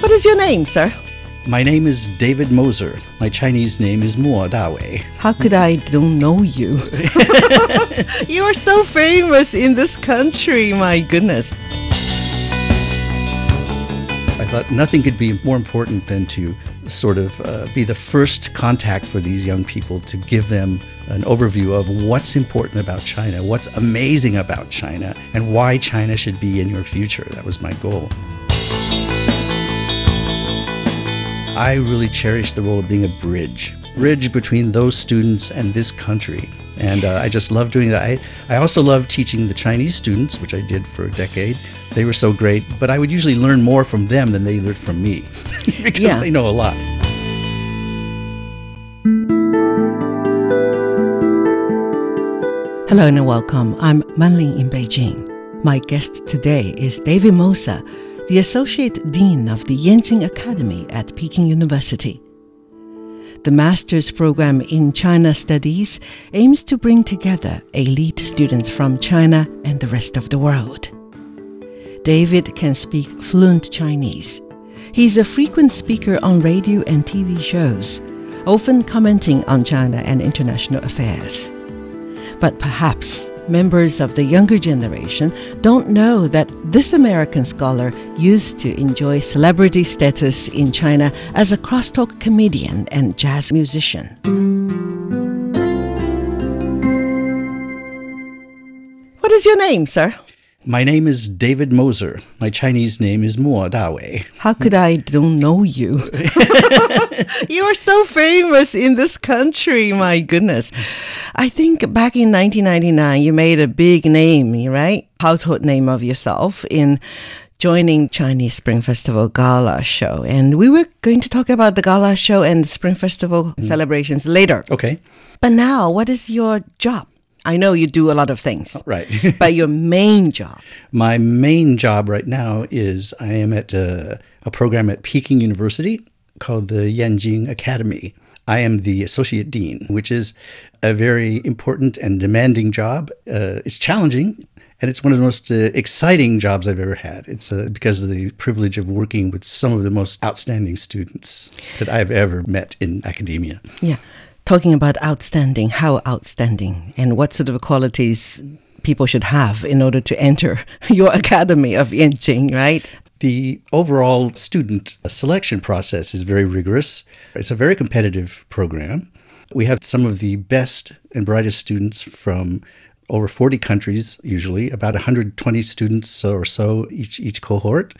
What is your name, sir? My name is David Moser. My Chinese name is Mo Dawei. How could I don't know you? you are so famous in this country, my goodness. I thought nothing could be more important than to sort of uh, be the first contact for these young people to give them an overview of what's important about China, what's amazing about China, and why China should be in your future. That was my goal. I really cherish the role of being a bridge, bridge between those students and this country. And uh, I just love doing that. I, I also love teaching the Chinese students, which I did for a decade. They were so great, but I would usually learn more from them than they learned from me because Yeah. they know a lot. Hello and welcome. I'm Manling in Beijing. My guest today is David Moser, the Associate Dean of the Yenching Academy at Peking University. The master's program in China Studies aims to bring together elite students from China and the rest of the world. David can speak fluent Chinese. He's a frequent speaker on radio and TV shows, often commenting on China and international affairs. But perhaps members of the younger generation don't know that this American scholar used to enjoy celebrity status in China as a crosstalk comedian and jazz musician. What is your name, sir? My name is David Moser. My Chinese name is Mo Dawei. How could I don't know you? you are so famous in this country, my goodness. I think back in 1999, you made a big name, right? Household name of yourself in joining Chinese Spring Festival Gala show. And we were going to talk about the Gala show and the Spring Festival mm. celebrations later. Okay, But now, what is your job? I know you do a lot of things, right. but your main job. My main job right now is I am at a, a program at Peking University called the Yenching Academy. I am the associate dean, which is a very important and demanding job. Uh, it's challenging, and it's one of the most uh, exciting jobs I've ever had. It's uh, because of the privilege of working with some of the most outstanding students that I've ever met in academia. Yeah. Talking about outstanding, how outstanding, and what sort of qualities people should have in order to enter your academy of Yenching, right? The overall student selection process is very rigorous. It's a very competitive program. We have some of the best and brightest students from over 40 countries, usually, about 120 students or so each, each cohort.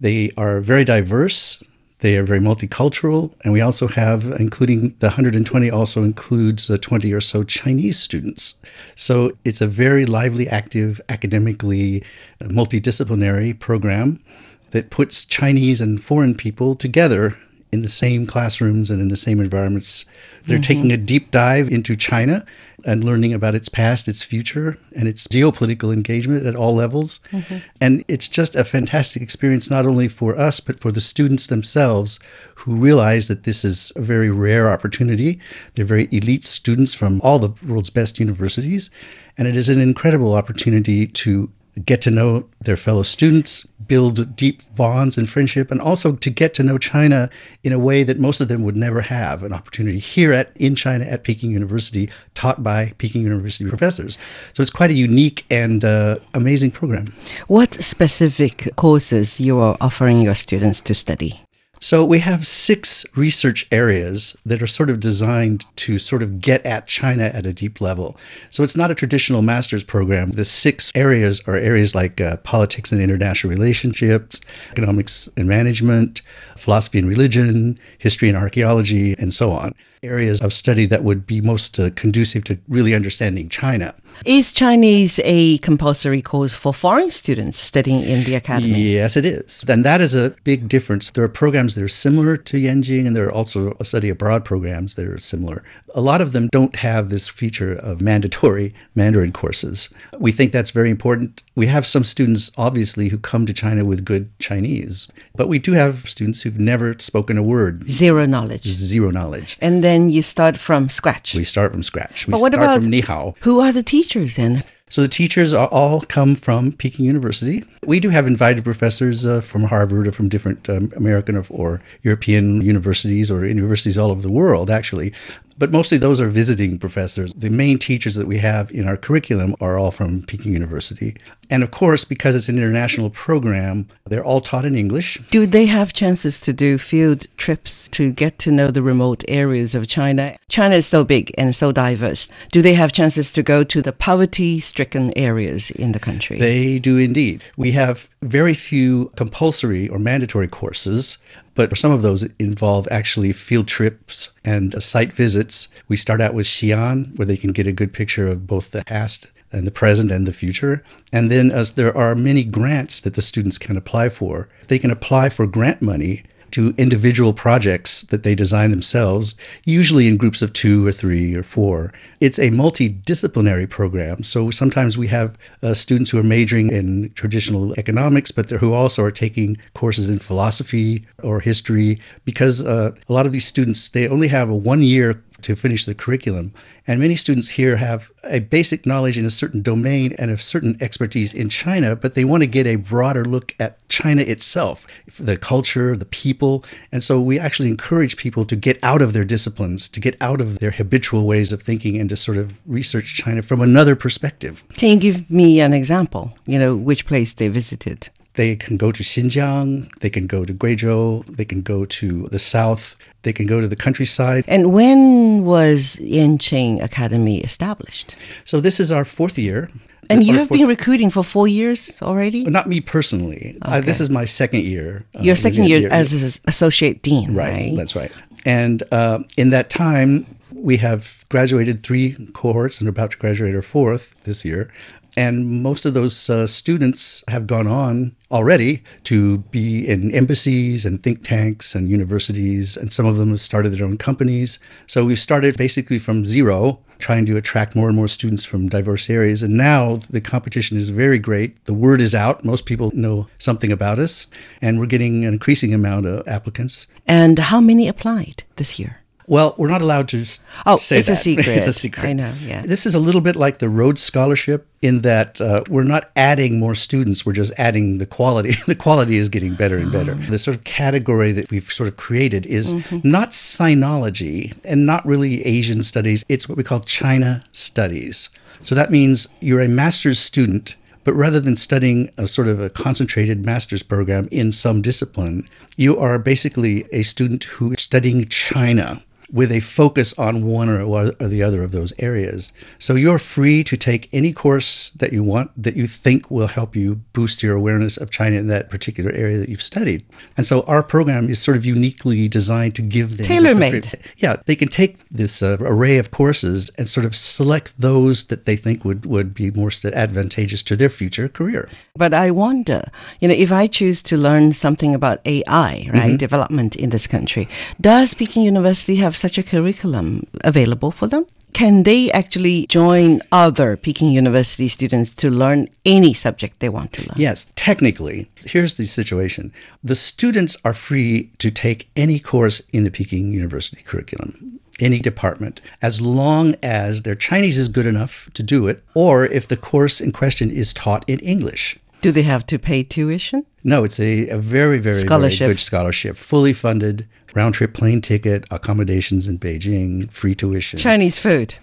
They are very diverse. They are very multicultural, and we also have, including the 120, also includes uh, 20 or so Chinese students. So it's a very lively, active, academically uh, multidisciplinary program that puts Chinese and foreign people together in the same classrooms and in the same environments. They're mm-hmm. taking a deep dive into China and learning about its past, its future, and its geopolitical engagement at all levels. Mm-hmm. And it's just a fantastic experience, not only for us, but for the students themselves who realize that this is a very rare opportunity. They're very elite students from all the world's best universities. And it is an incredible opportunity to get to know their fellow students, build deep bonds and friendship, and also to get to know China in a way that most of them would never have an opportunity here at in China at Peking University, taught by Peking University professors. So it's quite a unique and uh, amazing program. What specific courses you are offering your students to study? So we have six research areas that are sort of designed to sort of get at China at a deep level. So it's not a traditional master's program. The six areas are areas like uh, politics and international relationships, economics and management, philosophy and religion, history and archaeology, and so on. Areas of study that would be most uh, conducive to really understanding China. Is Chinese a compulsory course for foreign students studying in the academy? Yes, it is. And that is a big difference. There are programs that are similar to Yenching, and there are also study abroad programs that are similar. A lot of them don't have this feature of mandatory Mandarin courses. We think that's very important. We have some students, obviously, who come to China with good Chinese, but we do have students who've never spoken a word, Zero knowledge. zero knowledge. And then you start from scratch. We start from scratch. We But what start about- from ni hao. Who are the teachers then? So the teachers are all come from Peking University. We do have invited professors uh, from Harvard or from different um, American or, or European universities or universities all over the world, actually but mostly those are visiting professors. The main teachers that we have in our curriculum are all from Peking University. And of course, because it's an international program, they're all taught in English. Do they have chances to do field trips to get to know the remote areas of China? China is so big and so diverse. Do they have chances to go to the poverty stricken areas in the country? They do indeed. We have very few compulsory or mandatory courses but some of those involve actually field trips and uh, site visits. We start out with Xi'an, where they can get a good picture of both the past and the present and the future. And then, as there are many grants that the students can apply for, they can apply for grant money to individual projects that they design themselves, usually in groups of two or three or four. It's a multidisciplinary program. So sometimes we have uh, students who are majoring in traditional economics, but who also are taking courses in philosophy or history because uh, a lot of these students, they only have a one year to finish the curriculum. And many students here have a basic knowledge in a certain domain and a certain expertise in China, but they want to get a broader look at China itself, the culture, the people. And so we actually encourage people to get out of their disciplines, to get out of their habitual ways of thinking and to sort of research China from another perspective. Can you give me an example? You know, which place they visited? They can go to Xinjiang, they can go to Guizhou, they can go to the south, they can go to the countryside. And when was Yenching Academy established? So this is our fourth year. And you have been recruiting for four years already? Not me personally. Okay. Uh, this is my second year. Uh, Your second year, year, as an associate dean, right? right? That's right. And uh, in that time, we have graduated three cohorts and are about to graduate our fourth this year. And most of those uh, students have gone on already to be in embassies and think tanks and universities, and some of them have started their own companies. So we've started basically from zero, trying to attract more and more students from diverse areas. And now the competition is very great. The word is out. Most people know something about us, and we're getting an increasing amount of applicants. And how many applied this year? Well, we're not allowed to oh, say it's that. a secret. it's a secret. I know, yeah. This is a little bit like the Rhodes Scholarship in that uh, we're not adding more students, we're just adding the quality. the quality is getting better and better. Oh. The sort of category that we've sort of created is mm-hmm. not sinology and not really Asian studies, it's what we call China studies. So that means you're a master's student but rather than studying a sort of a concentrated master's program in some discipline, you are basically a student who is studying China with a focus on one or, or the other of those areas. So you're free to take any course that you want that you think will help you boost your awareness of China in that particular area that you've studied. And so our program is sort of uniquely designed to give them tailor made. Yeah, they can take this uh, array of courses and sort of select those that they think would, would be most advantageous to their future career. But I wonder, you know, if I choose to learn something about AI, right, mm-hmm. development in this country, does Peking University have such a curriculum available for them? Can they actually join other Peking University students to learn any subject they want to learn? Yes, technically. Here's the situation the students are free to take any course in the Peking University curriculum any department, as long as their Chinese is good enough to do it, or if the course in question is taught in English. Do they have to pay tuition? No, it's a, a very, very, very good scholarship, fully funded, round trip plane ticket, accommodations in Beijing, free tuition. Chinese food.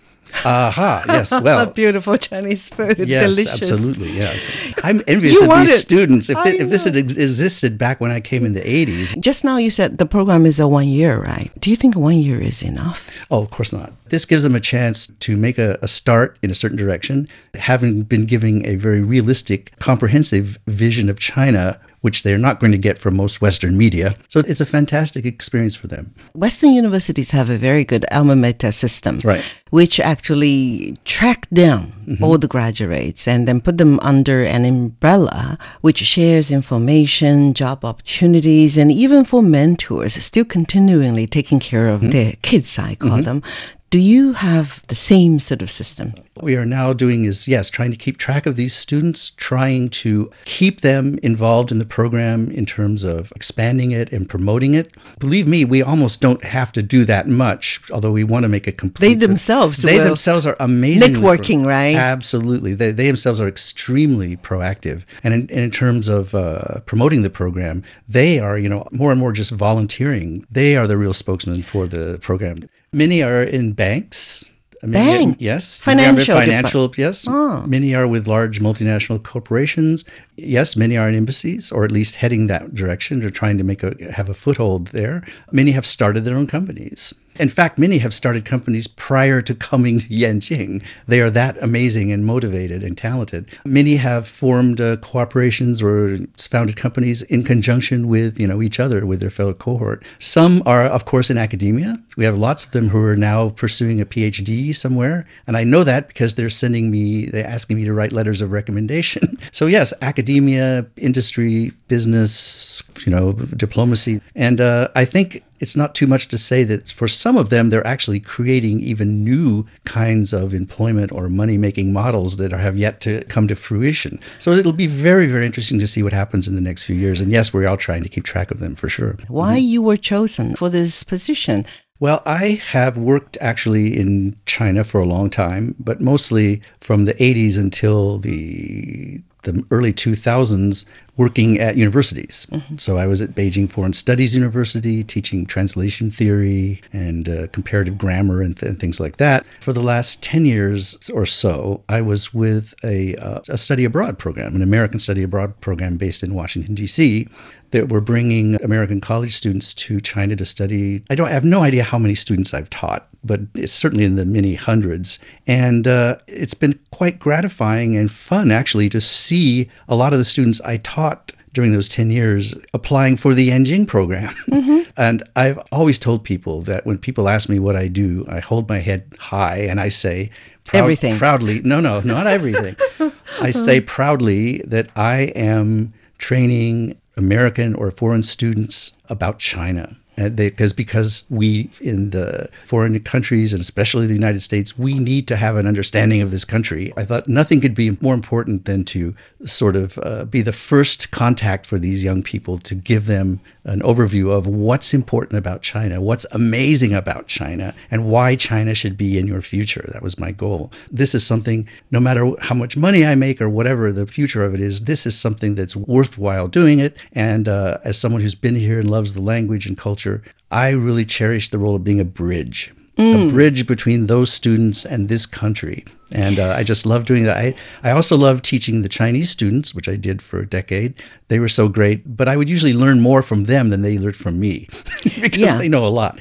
Aha, yes. Well, beautiful Chinese food. It's yes, delicious. absolutely. Yes. I'm envious of these it. students. If, if this had existed back when I came in the 80s. Just now you said the program is a one year, right? Do you think one year is enough? Oh, of course not. This gives them a chance to make a, a start in a certain direction, having been giving a very realistic, comprehensive vision of China which they're not going to get from most Western media. So it's a fantastic experience for them. Western universities have a very good alma mater system, right. which actually track down mm-hmm. all the graduates and then put them under an umbrella which shares information, job opportunities, and even for mentors, still continually taking care of mm-hmm. their kids, I call mm-hmm. them, Do you have the same sort of system? What we are now doing is, yes, trying to keep track of these students, trying to keep them involved in the program in terms of expanding it and promoting it. Believe me, we almost don't have to do that much, although we want to make a complete. They themselves, they themselves are amazing. Networking, right? Absolutely, they, they themselves are extremely proactive, and in, and in terms of uh, promoting the program, they are, you know, more and more just volunteering. They are the real spokesman for the program. Many are in banks. Bank? yes. Financial. Financial, yes. Oh. Many are with large multinational corporations. Yes, many are in embassies, or at least heading that direction, or trying to make a have a foothold there. Many have started their own companies. In fact, many have started companies prior to coming to Yenching. They are that amazing and motivated and talented. Many have formed uh, cooperations or founded companies in conjunction with you know each other, with their fellow cohort. Some are, of course, in academia. We have lots of them who are now pursuing a PhD somewhere, and I know that because they're sending me, they're asking me to write letters of recommendation. so yes, academia, industry, business, you know, diplomacy, and uh, I think it's not too much to say that for some of them, they're actually creating even new kinds of employment or money making models that have yet to come to fruition. So it'll be very, very interesting to see what happens in the next few years. And yes, we're all trying to keep track of them for sure. Why mm-hmm. you were chosen for this position? Well, I have worked actually in China for a long time, but mostly from the 80s until the the early 2000s working at universities. Mm-hmm. So I was at Beijing Foreign Studies University teaching translation theory and uh, comparative grammar and, th- and, things like that. For the last 10 years or so, I was with a, uh, a study abroad program, an American study abroad program based in Washington, D.C that we're bringing American college students to China to study. I don't I have no idea how many students I've taught, but it's certainly in the many hundreds. And uh, it's been quite gratifying and fun actually to see a lot of the students I taught during those 10 years applying for the Yenching program. Mm-hmm. and I've always told people that when people ask me what I do, I hold my head high and I say, Proud, everything. Proudly, no, no, not everything. I say proudly that I am training American or foreign students about China because because we in the foreign countries and especially the United States we need to have an understanding of this country. I thought nothing could be more important than to sort of uh, be the first contact for these young people to give them an overview of what's important about China, what's amazing about China, and why China should be in your future. That was my goal. This is something, no matter how much money I make or whatever the future of it is, this is something that's worthwhile doing it. And uh, as someone who's been here and loves the language and culture, I really cherish the role of being a bridge. Mm. A bridge between those students and this country. And uh, I just love doing that. I, I also love teaching the Chinese students, which I did for a decade. They were so great, but I would usually learn more from them than they learned from me because yeah. they know a lot.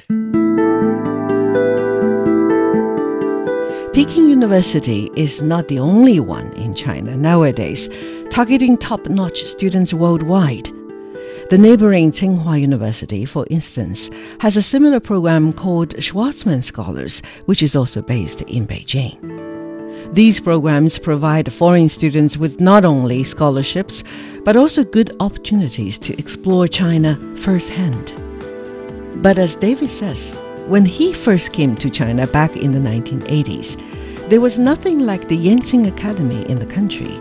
Peking University is not the only one in China nowadays, targeting top notch students worldwide. The neighboring Tsinghua University, for instance, has a similar program called Schwarzman Scholars, which is also based in Beijing. These programs provide foreign students with not only scholarships, but also good opportunities to explore China firsthand. But as David says, when he first came to China back in the 1980s, there was nothing like the Yenching Academy in the country.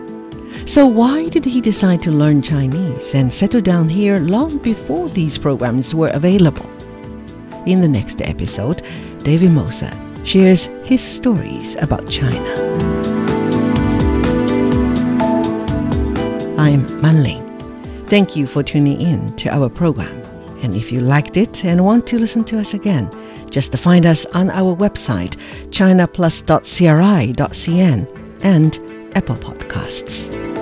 So, why did he decide to learn Chinese and settle down here long before these programs were available? In the next episode, David Moser shares his stories about China. I'm Manling. Thank you for tuning in to our program. And if you liked it and want to listen to us again, just find us on our website, chinaplus.cri.cn and Apple Podcasts.